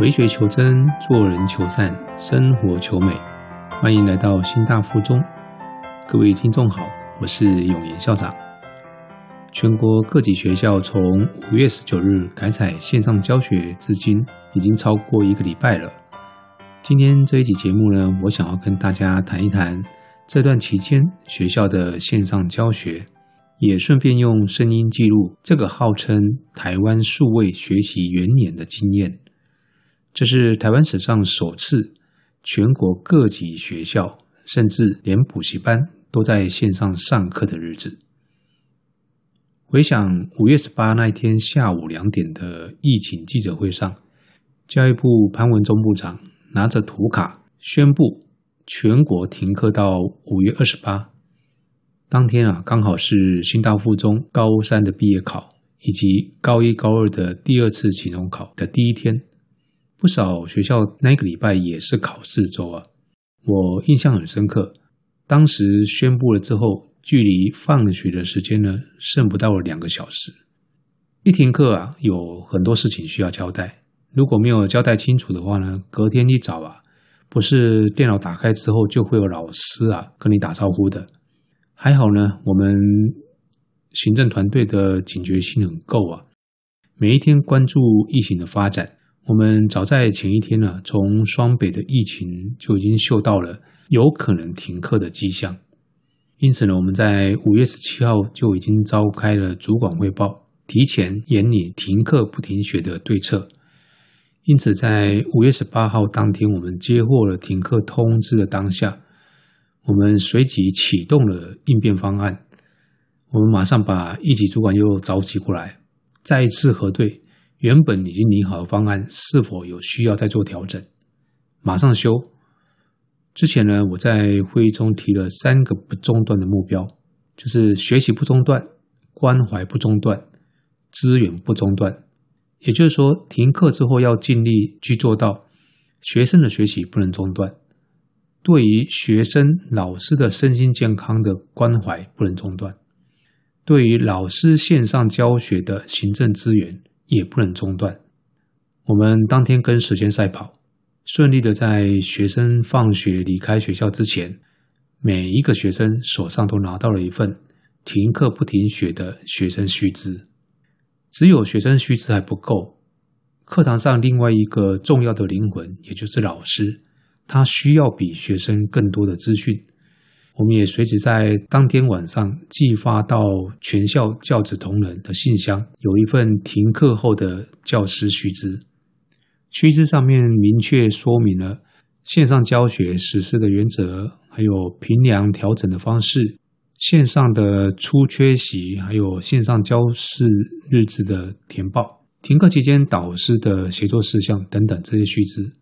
为学求真，做人求善，生活求美。欢迎来到新大附中，各位听众好，我是永言校长。全国各级学校从五月十九日改采线上教学至今，已经超过一个礼拜了。今天这一集节目呢，我想要跟大家谈一谈这段期间学校的线上教学，也顺便用声音记录这个号称台湾数位学习元年的经验。这是台湾史上首次，全国各级学校甚至连补习班都在线上上课的日子。回想五月十八那一天下午两点的疫情记者会上，教育部潘文忠部长拿着图卡宣布全国停课到五月二十八。当天啊，刚好是新大附中高三的毕业考以及高一高二的第二次期中考的第一天。不少学校那个礼拜也是考试周啊，我印象很深刻。当时宣布了之后，距离放学的时间呢，剩不到两个小时。一停课啊，有很多事情需要交代。如果没有交代清楚的话呢，隔天一早啊，不是电脑打开之后就会有老师啊跟你打招呼的。还好呢，我们行政团队的警觉性很够啊，每一天关注疫情的发展。我们早在前一天呢、啊，从双北的疫情就已经嗅到了有可能停课的迹象，因此呢，我们在五月十七号就已经召开了主管汇报，提前研拟停课不停学的对策。因此，在五月十八号当天，我们接获了停课通知的当下，我们随即启动了应变方案。我们马上把一级主管又召集过来，再一次核对。原本已经拟好的方案是否有需要再做调整？马上修。之前呢，我在会议中提了三个不中断的目标，就是学习不中断、关怀不中断、资源不中断。也就是说，停课之后要尽力去做到学生的学习不能中断，对于学生、老师的身心健康的关怀不能中断，对于老师线上教学的行政资源。也不能中断。我们当天跟时间赛跑，顺利的在学生放学离开学校之前，每一个学生手上都拿到了一份停课不停学的学生须知。只有学生须知还不够，课堂上另外一个重要的灵魂，也就是老师，他需要比学生更多的资讯。我们也随即在当天晚上寄发到全校教职同仁的信箱，有一份停课后的教师须知。须知上面明确说明了线上教学实施的原则，还有评量调整的方式，线上的出缺席，还有线上教室日志的填报，停课期间导师的协作事项等等这些须知。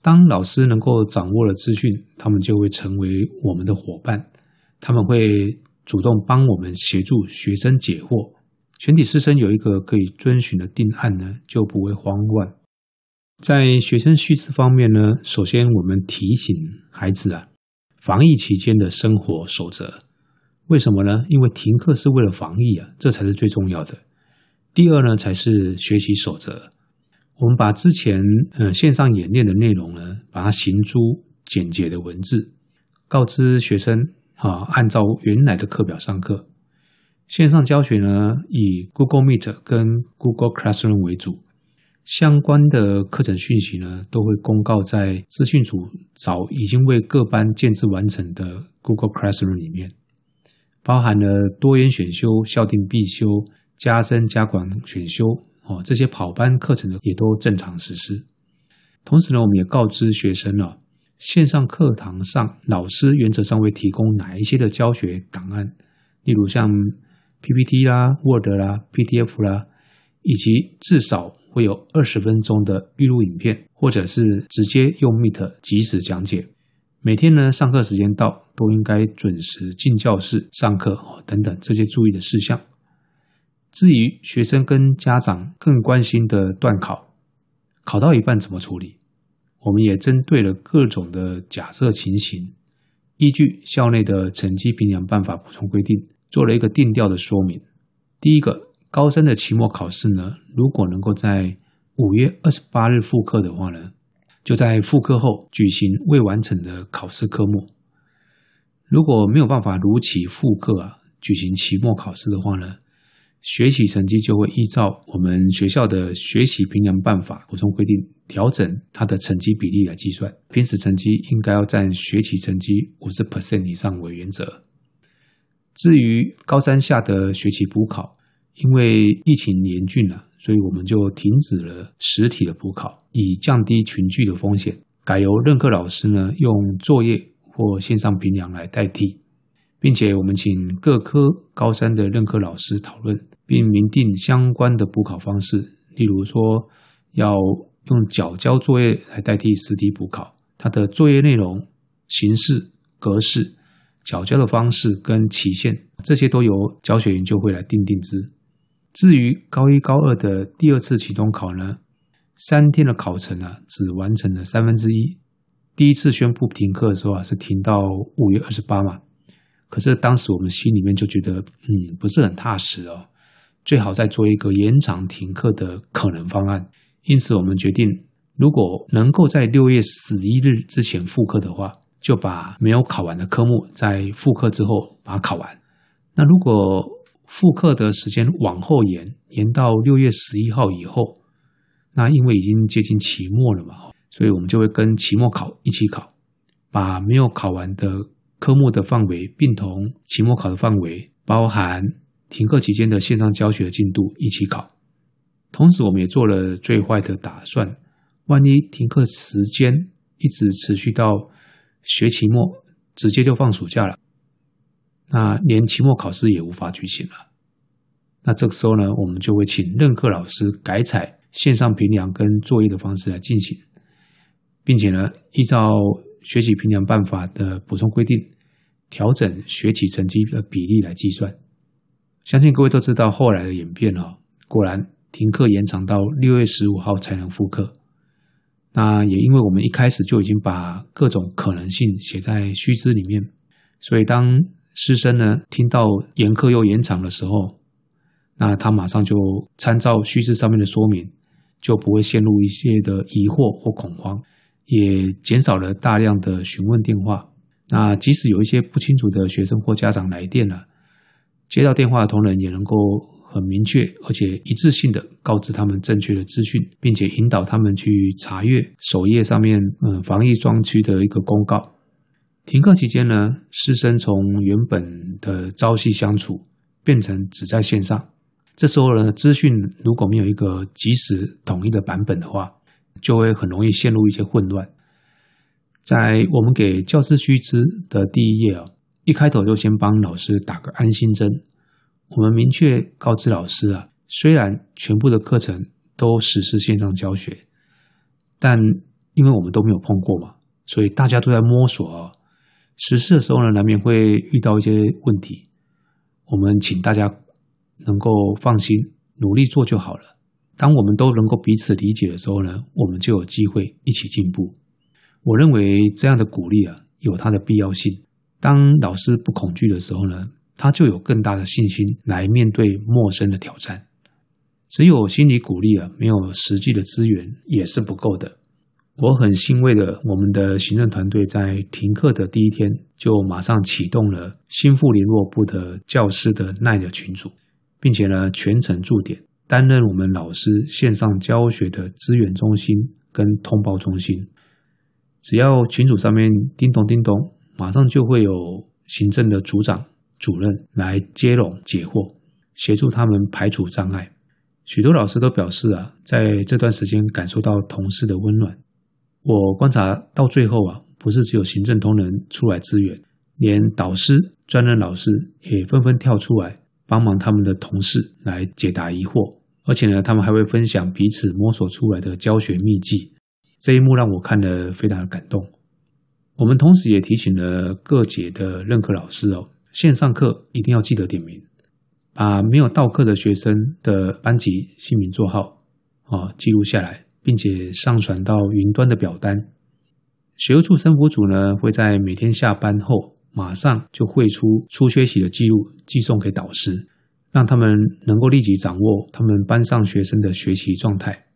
当老师能够掌握了资讯，他们就会成为我们的伙伴，他们会主动帮我们协助学生解惑。全体师生有一个可以遵循的定案呢，就不会慌乱。在学生须知方面呢，首先我们提醒孩子啊，防疫期间的生活守则。为什么呢？因为停课是为了防疫啊，这才是最重要的。第二呢，才是学习守则。我们把之前呃线上演练的内容呢，把它行诸简洁的文字，告知学生啊，按照原来的课表上课。线上教学呢，以 Google Meet 跟 Google Classroom 为主，相关的课程讯息呢，都会公告在资讯组早已经为各班建置完成的 Google Classroom 里面，包含了多元选修、校定必修、加深加广选修。哦，这些跑班课程呢，也都正常实施。同时呢，我们也告知学生了，线上课堂上老师原则上会提供哪一些的教学档案，例如像 PPT 啦、Word 啦、PDF 啦，以及至少会有二十分钟的预录影片，或者是直接用 Meet 即时讲解。每天呢，上课时间到都应该准时进教室上课哦，等等这些注意的事项。至于学生跟家长更关心的段考，考到一半怎么处理？我们也针对了各种的假设情形，依据校内的成绩评量办法补充规定，做了一个定调的说明。第一个，高三的期末考试呢，如果能够在五月二十八日复课的话呢，就在复课后举行未完成的考试科目。如果没有办法如期复课啊，举行期末考试的话呢，学习成绩就会依照我们学校的学习评量办法补充规定，调整它的成绩比例来计算。平时成绩应该要占学习成绩五十 percent 以上为原则。至于高三下的学期补考，因为疫情严峻了，所以我们就停止了实体的补考，以降低群聚的风险，改由任课老师呢用作业或线上评量来代替，并且我们请各科高三的任课老师讨论，并明定相关的补考方式，例如说要用缴交作业来代替实体补考，它的作业内容、形式、格式。缴交的方式跟期限，这些都由教学研究会来定定之。至于高一、高二的第二次期中考呢，三天的考程啊，只完成了三分之一。第一次宣布停课的时候啊，是停到五月二十八嘛。可是当时我们心里面就觉得，嗯，不是很踏实哦，最好再做一个延长停课的可能方案。因此，我们决定，如果能够在六月十一日之前复课的话。就把没有考完的科目在复课之后把它考完。那如果复课的时间往后延，延到六月十一号以后，那因为已经接近期末了嘛，所以我们就会跟期末考一起考，把没有考完的科目的范围并同期末考的范围，包含停课期间的线上教学进度一起考。同时，我们也做了最坏的打算，万一停课时间一直持续到学期末直接就放暑假了，那连期末考试也无法举行了。那这个时候呢，我们就会请任课老师改采线上评量跟作业的方式来进行，并且呢，依照学习评量办法的补充规定，调整学期成绩的比例来计算。相信各位都知道后来的演变哦，果然停课延长到六月十五号才能复课。那也因为我们一开始就已经把各种可能性写在须知里面，所以当师生呢听到延课又延长的时候，那他马上就参照须知上面的说明，就不会陷入一些的疑惑或恐慌，也减少了大量的询问电话。那即使有一些不清楚的学生或家长来电了，接到电话的同仁也能够。很明确而且一致性的告知他们正确的资讯，并且引导他们去查阅首页上面嗯防疫专区的一个公告。停课期间呢，师生从原本的朝夕相处变成只在线上，这时候呢，资讯如果没有一个及时统一的版本的话，就会很容易陷入一些混乱。在我们给教师须知的第一页啊，一开头就先帮老师打个安心针。我们明确告知老师啊，虽然全部的课程都实施线上教学，但因为我们都没有碰过嘛，所以大家都在摸索哦。实施的时候呢，难免会遇到一些问题。我们请大家能够放心，努力做就好了。当我们都能够彼此理解的时候呢，我们就有机会一起进步。我认为这样的鼓励啊，有它的必要性。当老师不恐惧的时候呢，他就有更大的信心来面对陌生的挑战。只有心理鼓励啊，没有实际的资源也是不够的。我很欣慰的，我们的行政团队在停课的第一天就马上启动了心腹联络部的教师的耐的群组，并且呢全程驻点，担任我们老师线上教学的资源中心跟通报中心。只要群组上面叮咚叮咚，马上就会有行政的组长。主任来接龙解惑，协助他们排除障碍。许多老师都表示啊，在这段时间感受到同事的温暖。我观察到最后啊，不是只有行政同仁出来支援，连导师、专任老师也纷纷跳出来帮忙他们的同事来解答疑惑。而且呢，他们还会分享彼此摸索出来的教学秘技。这一幕让我看了非常的感动。我们同时也提醒了各节的任课老师哦。线上课一定要记得点名，把没有到课的学生的班级姓名、座号啊记录下来，并且上传到云端的表单。学务处生活组呢，会在每天下班后马上就汇出出缺席的记录，寄送给导师，让他们能够立即掌握他们班上学生的学习状态，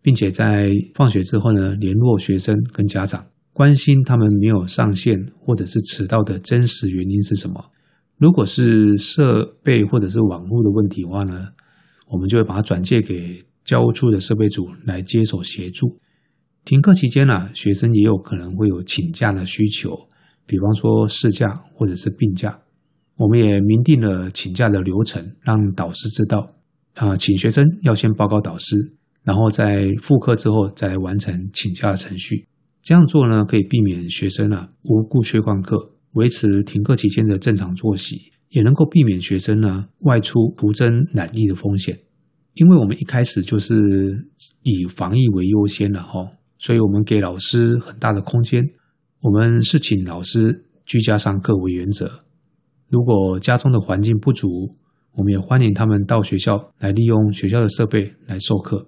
并且在放学之后呢，联络学生跟家长，关心他们没有上线或者是迟到的真实原因是什么。如果是设备或者是网络的问题的话呢，我们就会把它转借给教务处的设备组来接手协助。停课期间呢、学生也有可能会有请假的需求，比方说事假或者是病假。我们也明定了请假的流程，让导师知道。啊、请学生要先报告导师，然后在复课之后再来完成请假的程序。这样做呢，可以避免学生啊无故缺旷课，维持停课期间的正常作息，也能够避免学生呢外出徒增染疫的风险。因为我们一开始就是以防疫为优先的哈，所以我们给老师很大的空间。我们是请老师居家上课为原则。如果家中的环境不足，我们也欢迎他们到学校来利用学校的设备来授课。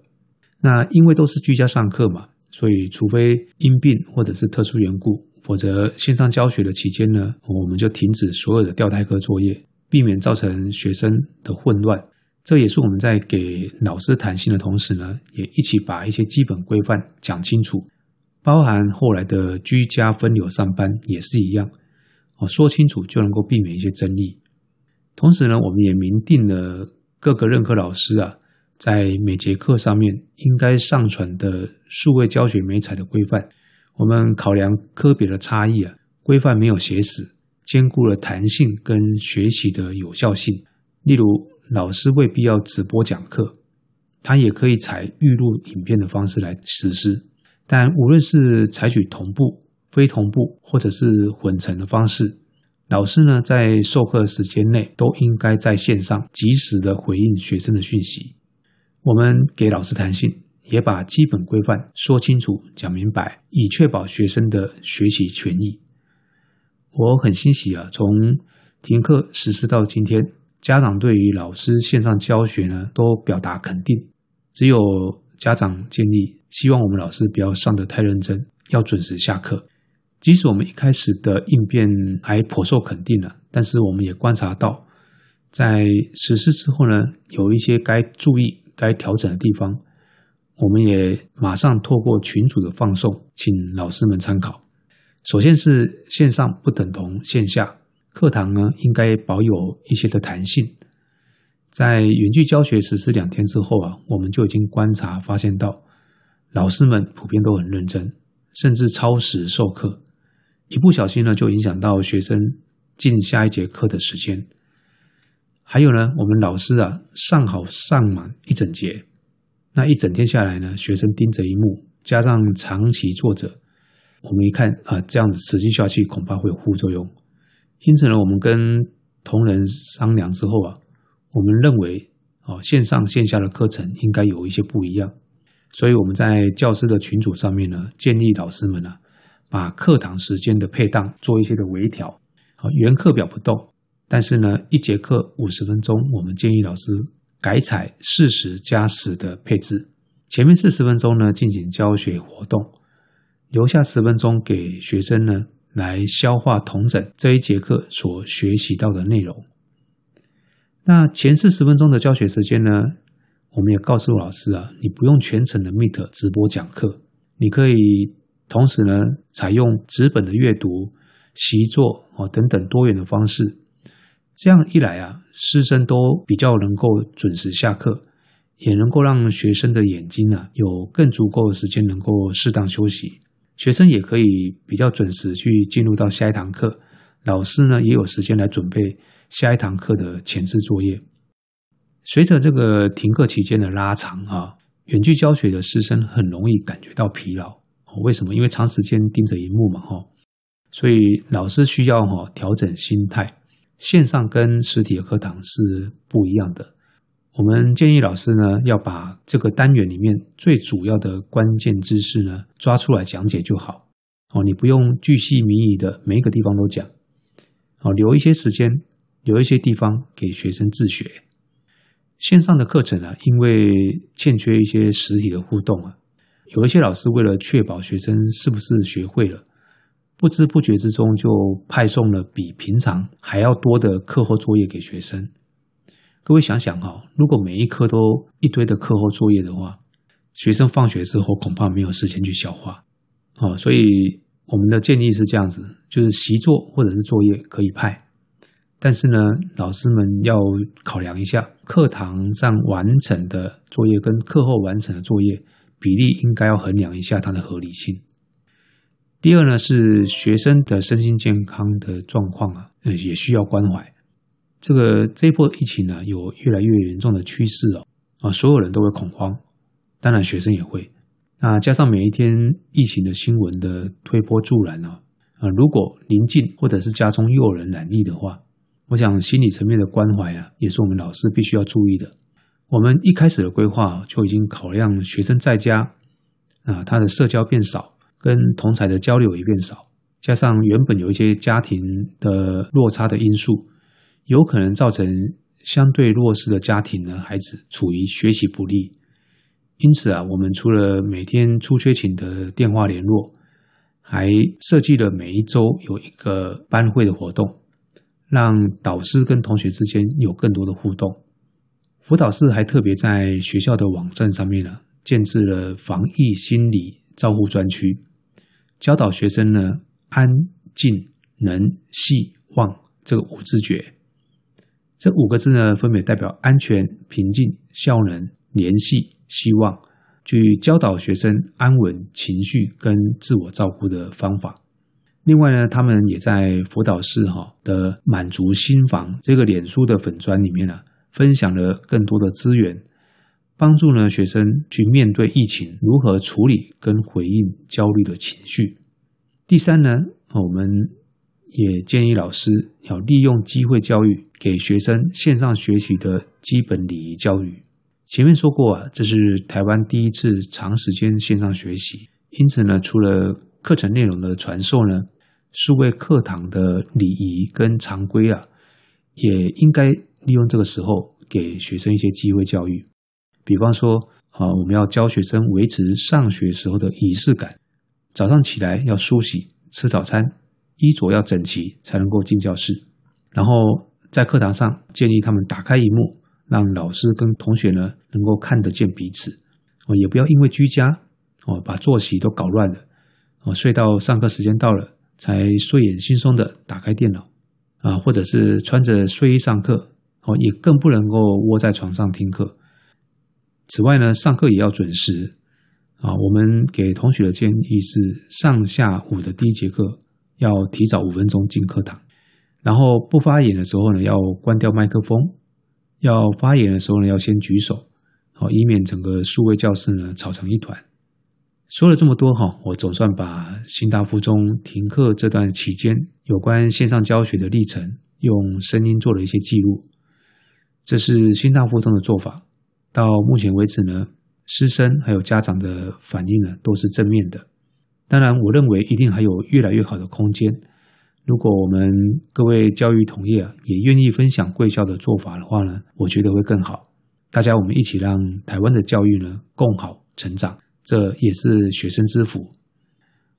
那因为都是居家上课嘛，所以除非因病或者是特殊缘故，否则线上教学的期间呢，我们就停止所有的调代课作业，避免造成学生的混乱。这也是我们在给老师弹性的同时呢，也一起把一些基本规范讲清楚，包含后来的居家分流上班也是一样。哦，说清楚就能够避免一些争议。同时呢，我们也明定了各个任课老师啊，在每节课上面应该上传的数位教学媒材的规范。我们考量科别的差异啊，规范没有写死，兼顾了弹性跟学习的有效性。例如，老师未必要直播讲课，他也可以采预录影片的方式来实施。但无论是采取同步，非同步或者是混成的方式，老师呢在授课时间内都应该在线上及时的回应学生的讯息。我们给老师弹性，也把基本规范说清楚、讲明白，以确保学生的学习权益。我很欣喜啊，从停课实施到今天，家长对于老师线上教学呢都表达肯定。只有家长建议，希望我们老师不要上得太认真，要准时下课。即使我们一开始的应变还颇受肯定了，但是我们也观察到，在实施之后呢，有一些该注意、该调整的地方，我们也马上透过群组的放送，请老师们参考。首先是线上不等同线下，课堂呢应该保有一些的弹性。在远距教学实施两天之后啊，我们就已经观察发现到，老师们普遍都很认真，甚至超时授课。一不小心呢，就影响到学生进下一节课的时间。还有呢，我们老师啊，上好上满一整节，那一整天下来呢，学生盯着一幕，加上长期坐着，我们一看啊，这样子持续下去恐怕会有副作用。因此呢，我们跟同仁商量之后啊，我们认为哦，线上线下的课程应该有一些不一样，所以我们在教师的群组上面呢，建议老师们呢。把课堂时间的配当做一些的微调，好，原课表不动，但是呢，一节课五十分钟，我们建议老师改采四十加十的配置，前面四十分钟呢进行教学活动，留下十分钟给学生呢来消化同整这一节课所学习到的内容。那前四十分钟的教学时间呢，我们也告诉老师啊，你不用全程的 Meet 直播讲课，你可以。同时呢，采用纸本的阅读、习作哦等等多元的方式，这样一来啊，师生都比较能够准时下课，也能够让学生的眼睛啊有更足够的时间能够适当休息，学生也可以比较准时去进入到下一堂课，老师呢也有时间来准备下一堂课的前置作业。随着这个停课期间的拉长啊，远距教学的师生很容易感觉到疲劳。为什么？因为长时间盯着荧幕嘛，哈，所以老师需要哈调整心态。线上跟实体的课堂是不一样的。我们建议老师呢，要把这个单元里面最主要的关键知识呢抓出来讲解就好。哦，你不用巨细靡遗的每一个地方都讲。哦，留一些时间，留一些地方给学生自学。线上的课程啊，因为欠缺一些实体的互动啊。有一些老师为了确保学生是不是学会了，不知不觉之中就派送了比平常还要多的课后作业给学生。各位想想哈，如果每一科都一堆的课后作业的话，学生放学之后恐怕没有时间去消化。哦，所以我们的建议是这样子，就是习作或者是作业可以派，但是呢，老师们要考量一下课堂上完成的作业跟课后完成的作业比例，应该要衡量一下它的合理性。第二呢，是学生的身心健康的状况啊，也需要关怀。这个这一波疫情呢，有越来越严重的趋势哦，啊，所有人都会恐慌，当然学生也会。那加上每一天疫情的新闻的推波助澜呢，啊，如果临近或者是家中又有人染疫的话，我想心理层面的关怀啊，也是我们老师必须要注意的。我们一开始的规划就已经考量学生在家啊，他的社交变少，跟同侪的交流也变少，加上原本有一些家庭的落差的因素，有可能造成相对弱势的家庭呢，孩子处于学习不利。因此啊，我们除了每天出缺勤的电话联络，还设计了每一周有一个班会的活动，让导师跟同学之间有更多的互动。辅导室还特别在学校的网站上面呢，建置了防疫心理照护专区，教导学生呢安、静、能、系、望这个五字诀。这五个字呢，分别代表安全、平静、效能、联系。希望去教导学生安稳情绪跟自我照顾的方法。另外呢，他们也在辅导室哈的满足心房这个脸书的粉砖里面呢，分享了更多的资源，帮助呢学生去面对疫情如何处理跟回应焦虑的情绪。第三呢，我们也建议老师要利用机会教育，给学生线上学习的基本礼仪教育。前面说过啊，这是台湾第一次长时间线上学习，因此呢，除了课程内容的传授呢，数位课堂的礼仪跟常规啊，也应该利用这个时候给学生一些机会教育。比方说，啊，我们要教学生维持上学时候的仪式感，早上起来要梳洗、吃早餐，衣着要整齐才能够进教室。然后在课堂上建议他们打开萤幕。让老师跟同学呢能够看得见彼此哦，也不要因为居家哦把作息都搞乱了哦，睡到上课时间到了才睡眼惺忪的打开电脑啊，或者是穿着睡衣上课哦，也更不能够窝在床上听课。此外呢，上课也要准时啊。我们给同学的建议是，上下午的第一节课要提早五分钟进课堂，然后不发言的时候呢，要关掉麦克风。要发言的时候呢，要先举手，好，以免整个数位教室呢吵成一团。说了这么多哈，我总算把新大附中停课这段期间有关线上教学的历程，用声音做了一些记录。这是新大附中的做法，到目前为止呢，师生还有家长的反应呢都是正面的。当然，我认为一定还有越来越好的空间。如果我们各位教育同业，也愿意分享贵校的做法的话呢，我觉得会更好。大家我们一起让台湾的教育呢共好成长，这也是学生之福。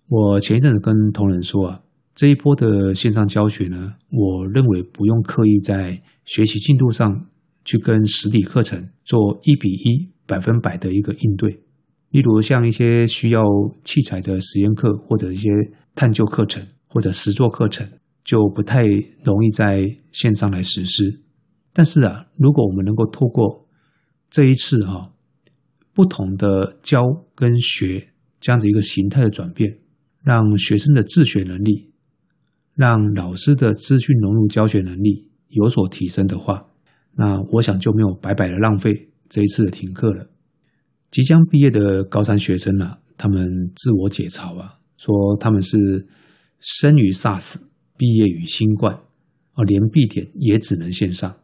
我前一阵子跟同仁说啊，这一波的线上教学呢，我认为不用刻意在学习进度上去跟实体课程做一比一百分百的一个应对。例如像一些需要器材的实验课或者一些探究课程。或者实作课程就不太容易在线上来实施，但是啊，如果我们能够透过这一次哈不同的教跟学这样子一个形态的转变，让学生的自学能力，让老师的资讯融入教学能力有所提升的话，那我想就没有白白的浪费这一次的停课了。即将毕业的高三学生啊，他们自我解嘲啊，说他们是。生于 SARS，毕业于新冠，啊，连毕典也只能线上。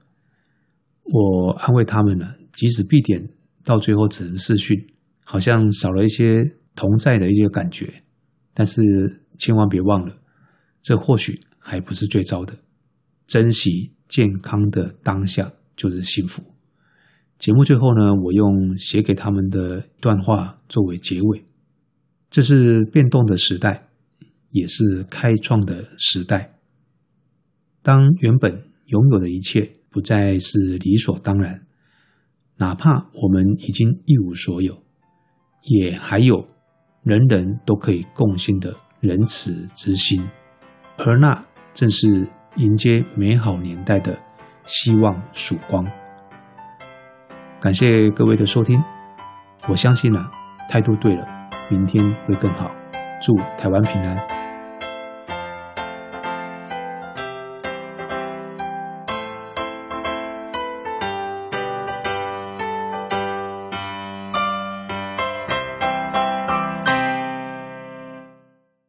我安慰他们了，即使毕典到最后只能视讯，好像少了一些同在的一些感觉。但是千万别忘了，这或许还不是最糟的。珍惜健康的当下就是幸福。节目最后呢，我用写给他们的一段话作为结尾。这是变动的时代。也是开创的时代。当原本拥有的一切不再是理所当然，哪怕我们已经一无所有，也还有人人都可以共兴的仁慈之心，而那正是迎接美好年代的希望曙光。感谢各位的收听，我相信啊，态度对了，明天会更好。祝台湾平安。